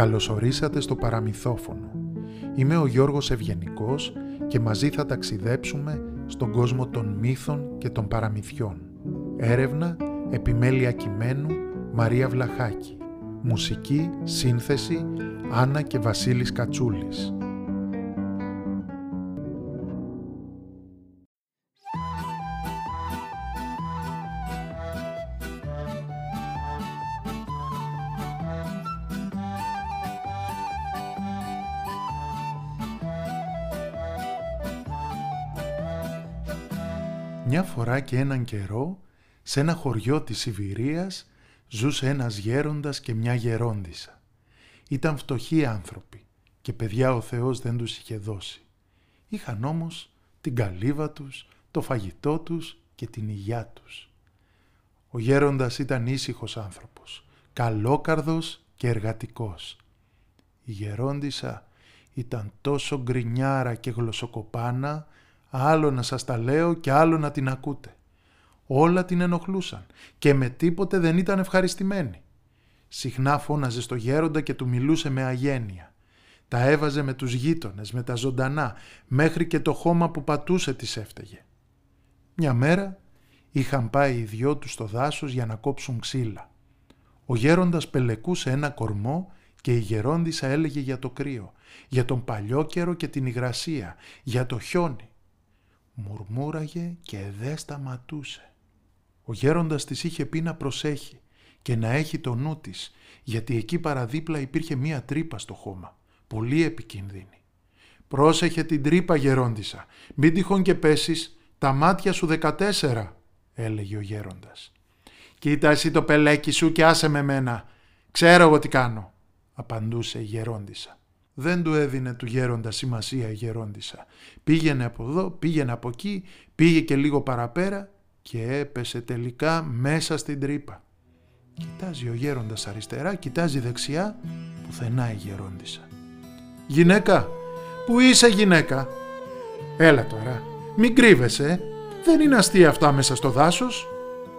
Καλωσορίσατε στο παραμυθόφωνο. Είμαι ο Γιώργος Ευγενικός και μαζί θα ταξιδέψουμε στον κόσμο των μύθων και των παραμυθιών. Έρευνα, επιμέλεια κειμένου, Μαρία Βλαχάκη. Μουσική, σύνθεση, Άννα και Βασίλης Κατσούλης. Μια φορά και έναν καιρό, σε ένα χωριό της Σιβηρίας, ζούσε ένας γέροντας και μια γερόντισσα. Ήταν φτωχοί άνθρωποι και παιδιά ο Θεός δεν τους είχε δώσει. Είχαν όμως την καλύβα τους, το φαγητό τους και την υγειά τους. Ο γέροντας ήταν ήσυχος άνθρωπος, καλόκαρδος και εργατικός. Η γερόντισσα ήταν τόσο γκρινιάρα και γλωσσοκοπάνα Άλλο να σας τα λέω και άλλο να την ακούτε. Όλα την ενοχλούσαν και με τίποτε δεν ήταν ευχαριστημένη. Συχνά φώναζε στο γέροντα και του μιλούσε με αγένεια. Τα έβαζε με τους γείτονες, με τα ζωντανά, μέχρι και το χώμα που πατούσε της έφταιγε. Μια μέρα είχαν πάει οι δυο τους στο δάσος για να κόψουν ξύλα. Ο γέροντας πελεκούσε ένα κορμό και η γερόντισα έλεγε για το κρύο, για τον παλιό καιρό και την υγρασία, για το χιόνι μουρμούραγε και δεν σταματούσε. Ο γέροντας της είχε πει να προσέχει και να έχει το νου της, γιατί εκεί παραδίπλα υπήρχε μία τρύπα στο χώμα, πολύ επικίνδυνη. «Πρόσεχε την τρύπα, γερόντισα, μην τυχόν και πέσεις, τα μάτια σου δεκατέσσερα», έλεγε ο γέροντας. «Κοίτα εσύ το πελέκι σου και άσε με μένα, ξέρω εγώ τι κάνω», απαντούσε η γερόντισα. Δεν του έδινε του γέροντα σημασία η γερόντισα. Πήγαινε από εδώ, πήγαινε από εκεί, πήγε και λίγο παραπέρα και έπεσε τελικά μέσα στην τρύπα. Κοιτάζει ο γέροντας αριστερά, κοιτάζει δεξιά, πουθενά η γερόντισα. «Γυναίκα, πού είσαι γυναίκα» «Έλα τώρα, μην κρύβεσαι, δεν είναι αστεία αυτά μέσα στο δάσος»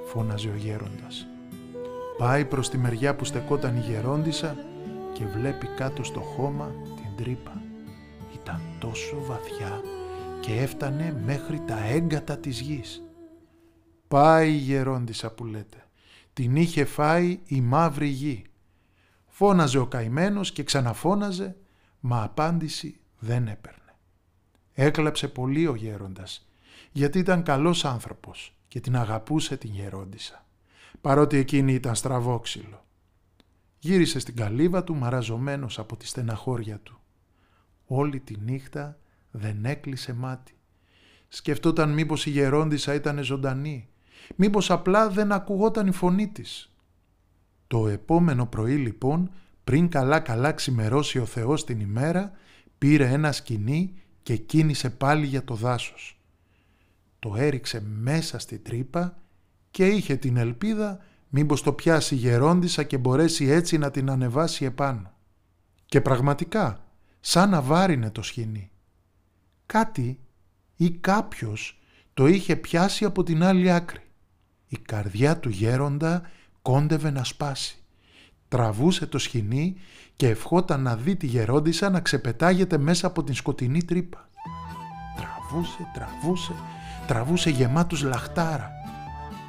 φώναζε ο γέροντας. Πάει προς τη μεριά που στεκόταν η γερόντισα και βλέπει κάτω στο χώμα την τρύπα. Ήταν τόσο βαθιά και έφτανε μέχρι τα έγκατα της γης. Πάει η γερόντισα που λέτε. Την είχε φάει η μαύρη γη. Φώναζε ο καημένος και ξαναφώναζε, μα απάντηση δεν έπαιρνε. Έκλαψε πολύ ο γέροντας, γιατί ήταν καλός άνθρωπος και την αγαπούσε την γερόντισα, παρότι εκείνη ήταν στραβόξυλο. Γύρισε στην καλύβα του μαραζωμένος από τη στεναχώρια του. Όλη τη νύχτα δεν έκλεισε μάτι. Σκεφτόταν μήπως η γερόντισα ήταν ζωντανή, μήπως απλά δεν ακουγόταν η φωνή της. Το επόμενο πρωί λοιπόν, πριν καλά καλά ξημερώσει ο Θεός την ημέρα, πήρε ένα σκηνή και κίνησε πάλι για το δάσος. Το έριξε μέσα στη τρύπα και είχε την ελπίδα μήπως το πιάσει γερόντισα και μπορέσει έτσι να την ανεβάσει επάνω. Και πραγματικά, σαν να βάρινε το σχοινί. Κάτι ή κάποιος το είχε πιάσει από την άλλη άκρη. Η καρδιά του γέροντα κόντευε να σπάσει. Τραβούσε το σχοινί και ευχόταν να δει τη γερόντισα να ξεπετάγεται μέσα από την σκοτεινή τρύπα. Τραβούσε, τραβούσε, τραβούσε γεμάτους λαχτάρα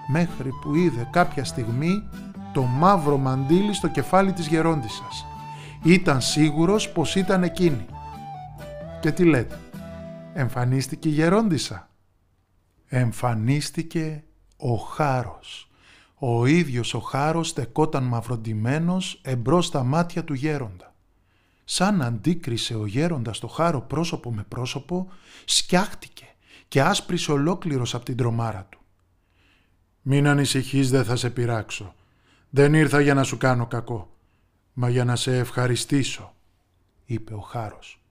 μέχρι που είδε κάποια στιγμή το μαύρο μαντίλι στο κεφάλι της γερόντισσας. Ήταν σίγουρος πως ήταν εκείνη. Και τι λέτε, εμφανίστηκε η γερόντισσα. Εμφανίστηκε ο Χάρος. Ο ίδιος ο Χάρος στεκόταν μαυροντημένος εμπρός στα μάτια του γέροντα. Σαν αντίκρισε ο γέροντας το Χάρο πρόσωπο με πρόσωπο, σκιάχτηκε και άσπρισε ολόκληρος από την τρομάρα του. Μην ανησυχείς δεν θα σε πειράξω. Δεν ήρθα για να σου κάνω κακό, μα για να σε ευχαριστήσω, είπε ο Χάρος.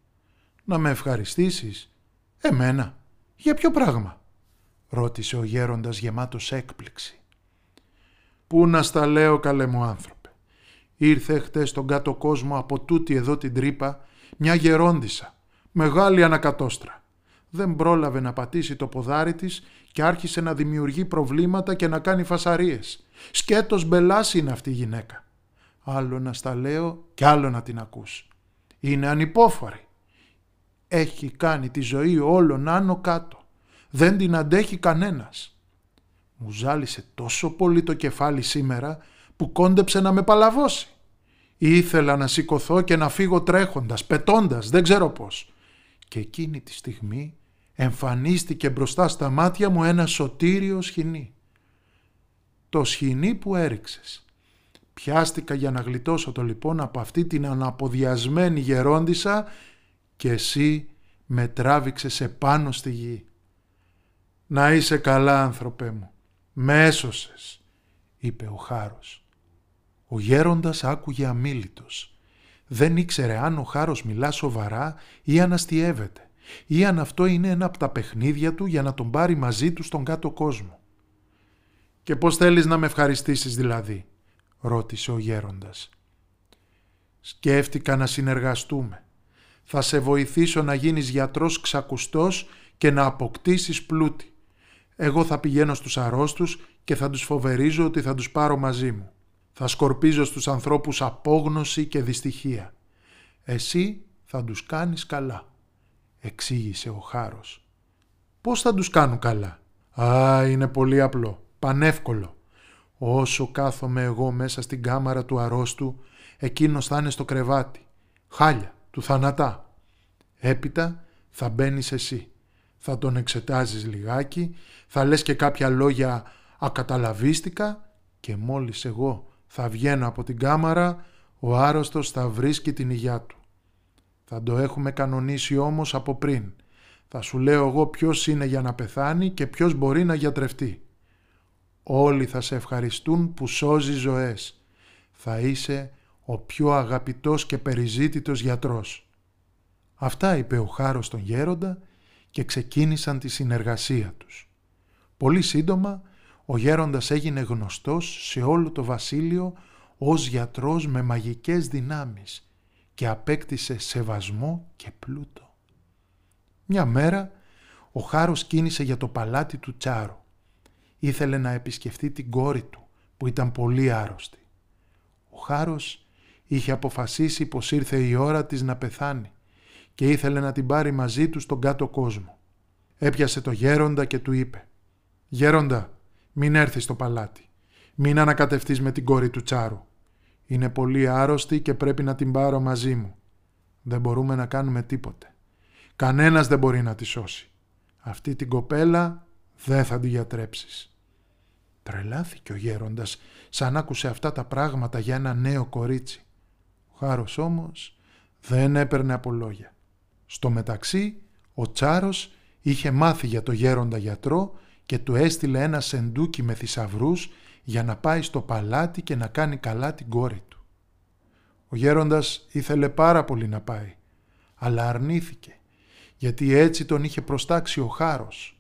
Να με ευχαριστήσεις, εμένα, για ποιο πράγμα, ρώτησε ο γέροντας γεμάτος έκπληξη. Πού να στα λέω καλέ μου άνθρωπε. Ήρθε χτες στον κάτω κόσμο από τούτη εδώ την τρύπα μια γερόντισα, μεγάλη ανακατόστρα δεν πρόλαβε να πατήσει το ποδάρι της και άρχισε να δημιουργεί προβλήματα και να κάνει φασαρίες. Σκέτος μπελάς είναι αυτή η γυναίκα. Άλλο να στα λέω και άλλο να την ακούς. Είναι ανυπόφορη. Έχει κάνει τη ζωή όλων άνω κάτω. Δεν την αντέχει κανένας. Μου ζάλισε τόσο πολύ το κεφάλι σήμερα που κόντεψε να με παλαβώσει. Ήθελα να σηκωθώ και να φύγω τρέχοντας, πετώντας, δεν ξέρω πώς. Και εκείνη τη στιγμή εμφανίστηκε μπροστά στα μάτια μου ένα σωτήριο σχοινί. Το σχοινί που έριξες. Πιάστηκα για να γλιτώσω το λοιπόν από αυτή την αναποδιασμένη γερόντισα και εσύ με τράβηξες επάνω στη γη. «Να είσαι καλά, άνθρωπέ μου, με έσωσες», είπε ο Χάρος. Ο γέροντας άκουγε αμήλυτος. Δεν ήξερε αν ο Χάρος μιλά σοβαρά ή αν αστιεύεται ή αν αυτό είναι ένα από τα παιχνίδια του για να τον πάρει μαζί του στον κάτω κόσμο. «Και πώς θέλεις να με ευχαριστήσεις δηλαδή» ρώτησε ο γέροντας. «Σκέφτηκα να συνεργαστούμε. Θα σε βοηθήσω να γίνεις γιατρός ξακουστός και να αποκτήσεις πλούτη. Εγώ θα πηγαίνω στους αρρώστους και θα τους φοβερίζω ότι θα τους πάρω μαζί μου. Θα σκορπίζω στους ανθρώπους απόγνωση και δυστυχία. Εσύ θα τους κάνεις καλά», εξήγησε ο Χάρος. «Πώς θα τους κάνουν καλά» «Α, είναι πολύ απλό, πανεύκολο. Όσο κάθομαι εγώ μέσα στην κάμαρα του αρρώστου, εκείνος θα είναι στο κρεβάτι. Χάλια, του θανατά. Έπειτα θα μπαίνεις εσύ. Θα τον εξετάζεις λιγάκι, θα λες και κάποια λόγια ακαταλαβίστικα και μόλις εγώ θα βγαίνω από την κάμαρα, ο άρρωστος θα βρίσκει την υγειά του. Θα το έχουμε κανονίσει όμως από πριν. Θα σου λέω εγώ ποιος είναι για να πεθάνει και ποιος μπορεί να γιατρευτεί. Όλοι θα σε ευχαριστούν που σώζει ζωές. Θα είσαι ο πιο αγαπητός και περιζήτητος γιατρός. Αυτά είπε ο Χάρος τον γέροντα και ξεκίνησαν τη συνεργασία τους. Πολύ σύντομα ο γέροντας έγινε γνωστός σε όλο το βασίλειο ως γιατρός με μαγικές δυνάμεις και απέκτησε σεβασμό και πλούτο. Μια μέρα ο Χάρος κίνησε για το παλάτι του Τσάρου ήθελε να επισκεφτεί την κόρη του που ήταν πολύ άρρωστη. Ο Χάρος είχε αποφασίσει πως ήρθε η ώρα της να πεθάνει και ήθελε να την πάρει μαζί του στον κάτω κόσμο. Έπιασε το γέροντα και του είπε «Γέροντα, μην έρθεις στο παλάτι. Μην ανακατευτείς με την κόρη του Τσάρου. Είναι πολύ άρρωστη και πρέπει να την πάρω μαζί μου. Δεν μπορούμε να κάνουμε τίποτε. Κανένας δεν μπορεί να τη σώσει. Αυτή την κοπέλα δεν θα τη γιατρέψεις. Τρελάθηκε ο γέροντας σαν άκουσε αυτά τα πράγματα για ένα νέο κορίτσι. Ο Χάρος όμως δεν έπαιρνε από λόγια. Στο μεταξύ ο Τσάρος είχε μάθει για το γέροντα γιατρό και του έστειλε ένα σεντούκι με θησαυρούς για να πάει στο παλάτι και να κάνει καλά την κόρη του. Ο γέροντας ήθελε πάρα πολύ να πάει, αλλά αρνήθηκε, γιατί έτσι τον είχε προστάξει ο Χάρος.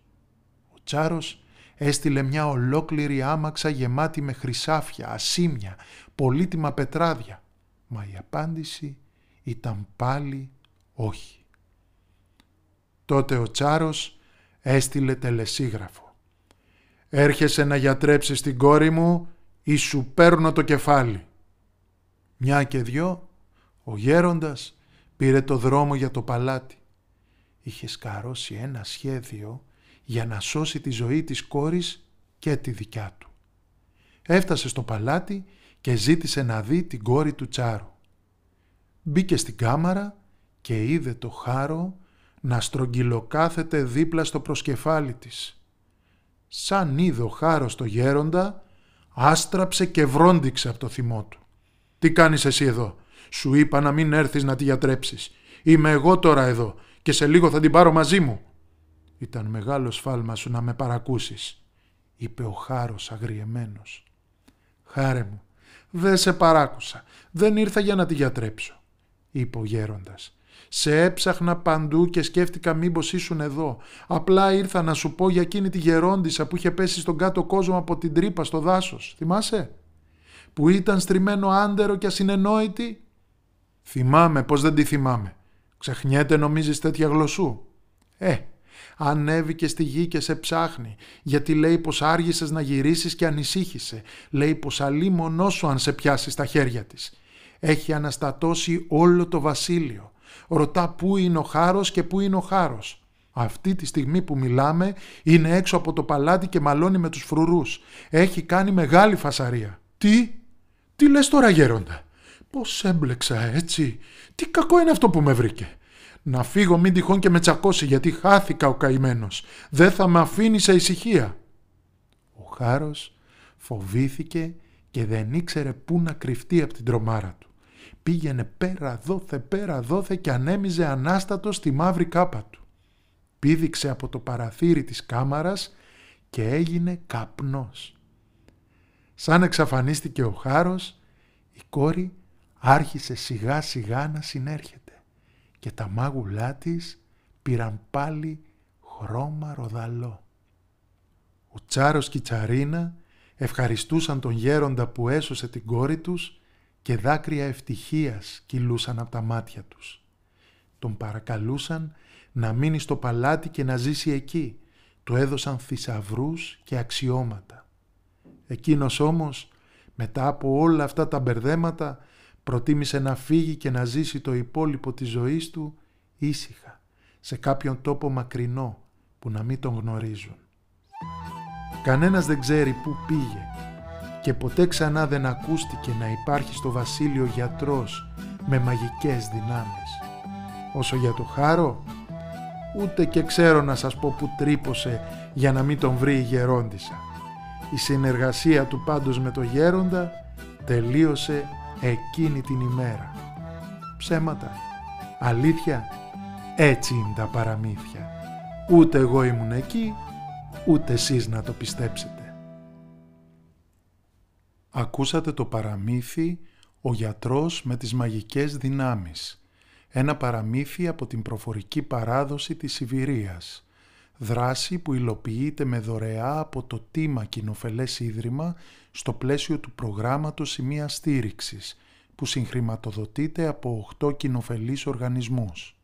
Ο Τσάρος έστειλε μια ολόκληρη άμαξα γεμάτη με χρυσάφια, ασήμια, πολύτιμα πετράδια. Μα η απάντηση ήταν πάλι όχι. Τότε ο Τσάρος έστειλε τελεσίγραφο. «Έρχεσαι να γιατρέψεις την κόρη μου ή σου παίρνω το κεφάλι». Μια και δυο, ο γέροντας πήρε το δρόμο για το παλάτι. Είχε σκαρώσει ένα σχέδιο για να σώσει τη ζωή της κόρης και τη δικιά του. Έφτασε στο παλάτι και ζήτησε να δει την κόρη του Τσάρου. Μπήκε στην κάμαρα και είδε το χάρο να στρογγυλοκάθεται δίπλα στο προσκεφάλι της. Σαν είδε ο χάρος το γέροντα, άστραψε και βρόντιξε από το θυμό του. «Τι κάνεις εσύ εδώ, σου είπα να μην έρθεις να τη γιατρέψεις. Είμαι εγώ τώρα εδώ και σε λίγο θα την πάρω μαζί μου». «Ήταν μεγάλος σφάλμα σου να με παρακούσεις», είπε ο Χάρος αγριεμένος. «Χάρε μου, δεν σε παράκουσα, δεν ήρθα για να τη γιατρέψω», είπε ο γέροντας. «Σε έψαχνα παντού και σκέφτηκα μήπως ήσουν εδώ. Απλά ήρθα να σου πω για εκείνη τη γερόντισα που είχε πέσει στον κάτω κόσμο από την τρύπα στο δάσος. Θυμάσαι; Που ήταν στριμμένο άντερο και ασυνενόητη. Θυμάμαι, πώς δεν τη θυμάμαι. Ξεχνιέται νομίζεις τέτοια γλωσσού; Ε, Ανέβηκε στη γη και σε ψάχνει, γιατί λέει πως άργησες να γυρίσεις και ανησύχησε. Λέει πως μονός σου αν σε πιάσει στα χέρια της. Έχει αναστατώσει όλο το βασίλειο. Ρωτά πού είναι ο χάρος και πού είναι ο χάρος. Αυτή τη στιγμή που μιλάμε είναι έξω από το παλάτι και μαλώνει με τους φρουρούς. Έχει κάνει μεγάλη φασαρία. Τι, τι λες τώρα γέροντα; Πώς έμπλεξα έτσι; Τι κακό είναι αυτό που με βρήκε; Να φύγω μην τυχόν και με τσακώσει γιατί χάθηκα ο καημένος. Δεν θα με αφήνεις σε ησυχία. Ο Χάρος φοβήθηκε και δεν ήξερε πού να κρυφτεί από την τρομάρα του. Πήγαινε πέρα δόθε πέρα δόθε και ανέμιζε ανάστατο στη μαύρη κάπα του. Πήδηξε από το παραθύρι της κάμαρας και έγινε καπνός. Σαν εξαφανίστηκε ο Χάρος, η κόρη άρχισε σιγά σιγά να συνέρχεται και τα μάγουλά της πήραν πάλι χρώμα ροδαλό. Ο Τσάρος και η Τσαρίνα ευχαριστούσαν τον γέροντα που έσωσε την κόρη τους και δάκρυα ευτυχίας κυλούσαν από τα μάτια τους. Τον παρακαλούσαν να μείνει στο παλάτι και να ζήσει εκεί. Του έδωσαν θησαυρούς και αξιώματα. Εκείνος όμως, μετά από όλα αυτά τα μπερδέματα, προτίμησε να φύγει και να ζήσει το υπόλοιπο της ζωής του ήσυχα, σε κάποιον τόπο μακρινό που να μην τον γνωρίζουν. Κανένας δεν ξέρει πού πήγε και ποτέ ξανά δεν ακούστηκε να υπάρχει στο βασίλειο γιατρός με μαγικές δυνάμεις. Όσο για το χάρο, ούτε και ξέρω να σας πω που τρύπωσε για να μην τον βρει η γερόντισα. Η συνεργασία του πάντως με το γέροντα τελείωσε εκείνη την ημέρα. Ψέματα, αλήθεια, έτσι είναι τα παραμύθια. Ούτε εγώ ήμουν εκεί, ούτε εσείς να το πιστέψετε. Ακούσατε το παραμύθι «Ο γιατρός με τις μαγικές δυνάμεις». Ένα παραμύθι από την προφορική παράδοση της Σιβηρίας. Δράση που υλοποιείται με δωρεά από το Τίμα Κοινοφελές Ίδρυμα στο πλαίσιο του προγράμματος Σημείας Στήριξης που συγχρηματοδοτείται από 8 κοινοφελείς οργανισμούς.